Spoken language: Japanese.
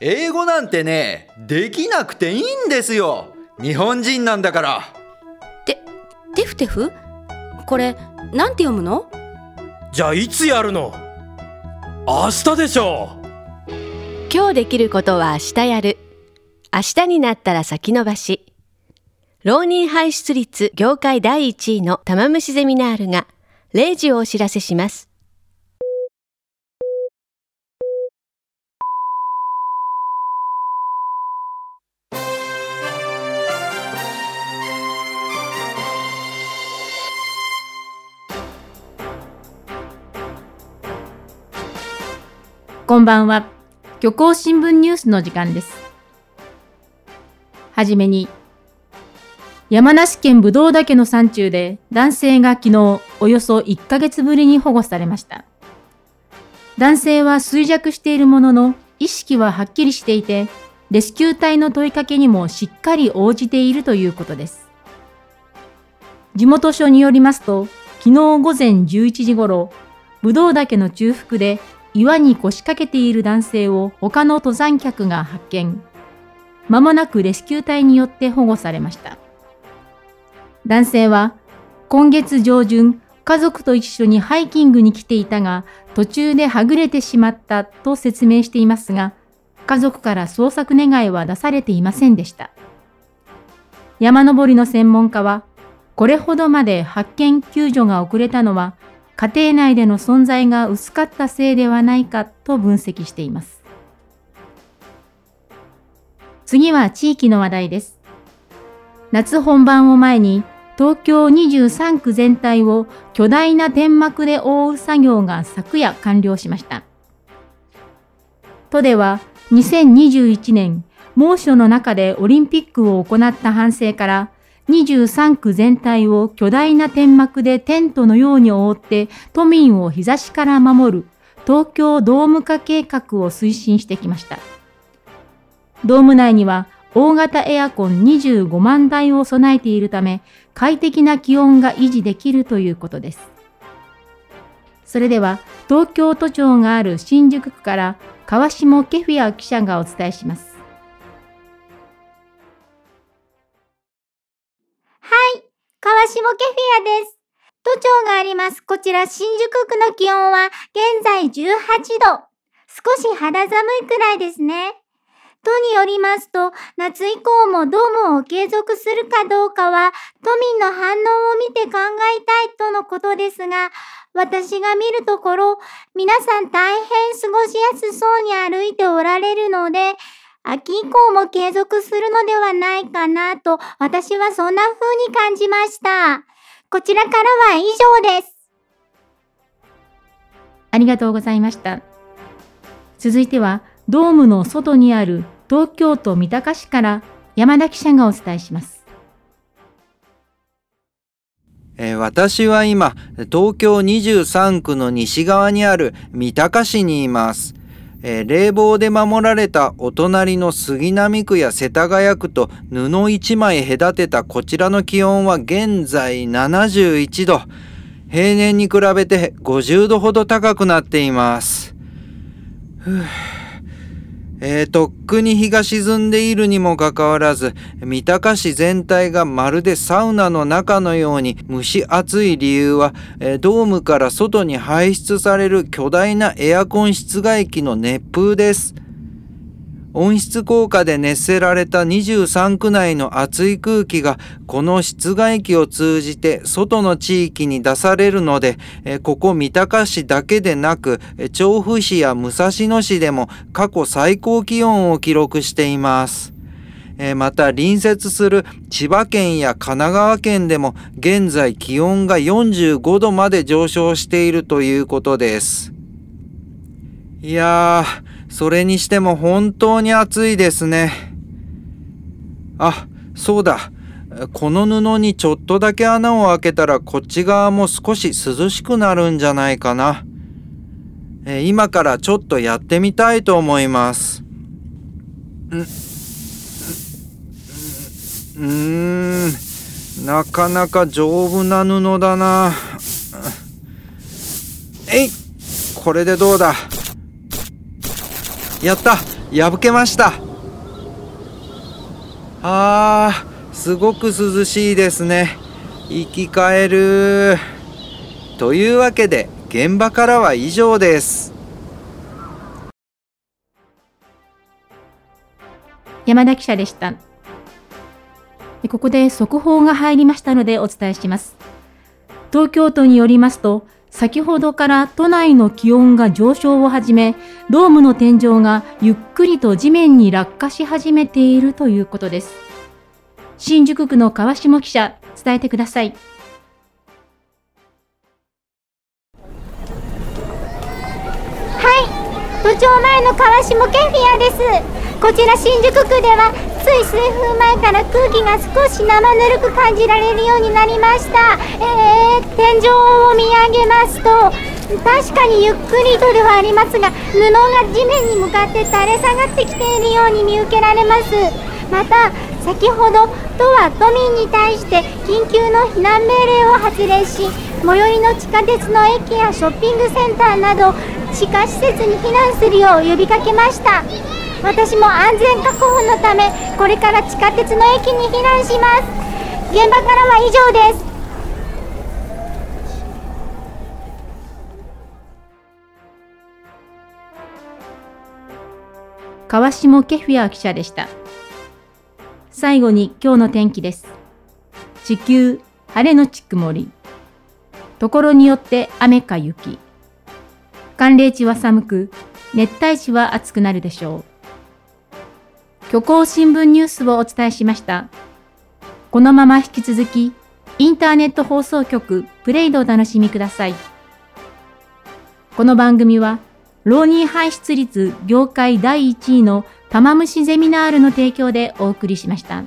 英語なんてね、できなくていいんですよ。日本人なんだから。て、テフテフ？これ、なんて読むの？じゃあいつやるの？明日でしょ今日できることは明日やる。明日になったら先延ばし。浪人排出率業界第1位の玉虫ゼミナールが0時をお知らせします。こんばんは。漁港新聞ニュースの時間です。はじめに、山梨県ぶどう岳の山中で男性が昨日およそ1ヶ月ぶりに保護されました。男性は衰弱しているものの意識ははっきりしていて、レスキュー隊の問いかけにもしっかり応じているということです。地元署によりますと、昨日午前11時ごろ、ぶどう岳の中腹で岩に腰掛けている男性を他の登山客が発見。間もなくレスキュー隊によって保護されました。男性は今月上旬、家族と一緒にハイキングに来ていたが、途中ではぐれてしまったと説明していますが、家族から捜索願いは出されていませんでした。山登りの専門家は、これほどまで発見救助が遅れたのは、家庭内での存在が薄かったせいではないかと分析しています。次は地域の話題です。夏本番を前に東京23区全体を巨大な天幕で覆う作業が昨夜完了しました。都では2021年猛暑の中でオリンピックを行った反省から23区全体を巨大な天幕でテントのように覆って都民を日差しから守る東京ドーム化計画を推進してきました。ドーム内には大型エアコン25万台を備えているため、快適な気温が維持できるということです。それでは、東京都庁がある新宿区から川下ケフィア記者がお伝えします。川下ケフィアです。都庁がありますこちら新宿区の気温は現在18度。少し肌寒いくらいですね。都によりますと、夏以降もドームを継続するかどうかは、都民の反応を見て考えたいとのことですが、私が見るところ、皆さん大変過ごしやすそうに歩いておられるので、秋以降も継続するのではないかなと、私はそんな風に感じました。こちらからは以上です。ありがとうございました。続いては、ドームの外にある東京都三鷹市から山田記者がお伝えします。え私は今、東京23区の西側にある三鷹市にいます。えー、冷房で守られたお隣の杉並区や世田谷区と布一枚隔てたこちらの気温は現在71度。平年に比べて50度ほど高くなっています。えー、とっくに日が沈んでいるにもかかわらず、三鷹市全体がまるでサウナの中のように蒸し暑い理由は、えー、ドームから外に排出される巨大なエアコン室外機の熱風です。温室効果で熱せられた23区内の熱い空気がこの室外機を通じて外の地域に出されるので、ここ三鷹市だけでなく調布市や武蔵野市でも過去最高気温を記録しています。また隣接する千葉県や神奈川県でも現在気温が45度まで上昇しているということです。いやー、それにしても本当に暑いですね。あ、そうだ。この布にちょっとだけ穴を開けたらこっち側も少し涼しくなるんじゃないかな。え今からちょっとやってみたいと思います。ん、うん、なかなか丈夫な布だな。えいこれでどうだ？やった。破けました。あーすごく涼しいですね。生き返る。というわけで現場からは以上です。山田記者でした。ここで速報が入りましたのでお伝えします。東京都によりますと先ほどから都内の気温が上昇を始め、ドームの天井がゆっくりと地面に落下し始めているということです。新宿区の川下記者、伝えてください。はい、都庁前の川下ケフィアです。こちら新宿区ではつい数分前から空気が少し生ぬるく感じられるようになりました、えー、天井を上げますと確かにゆっくりとではありますが布が地面に向かって垂れ下がってきているように見受けられます。また先ほど都は都民に対して緊急の避難命令を発令し最寄りの地下鉄の駅やショッピングセンターなど地下施設に避難するよう呼びかけました。私も安全確保のためこれから地下鉄の駅に避難します。現場からは以上です。川下ケフィア記者でした。最後に今日の天気です。地球晴れのち曇り。ところによって雨か雪。寒冷地は寒く熱帯地は暑くなるでしょう。虚構新聞ニュースをお伝えしました。このまま引き続き、インターネット放送局プレイドお楽しみください。この番組は、浪人排出率業界第1位の玉虫ゼミナールの提供でお送りしました。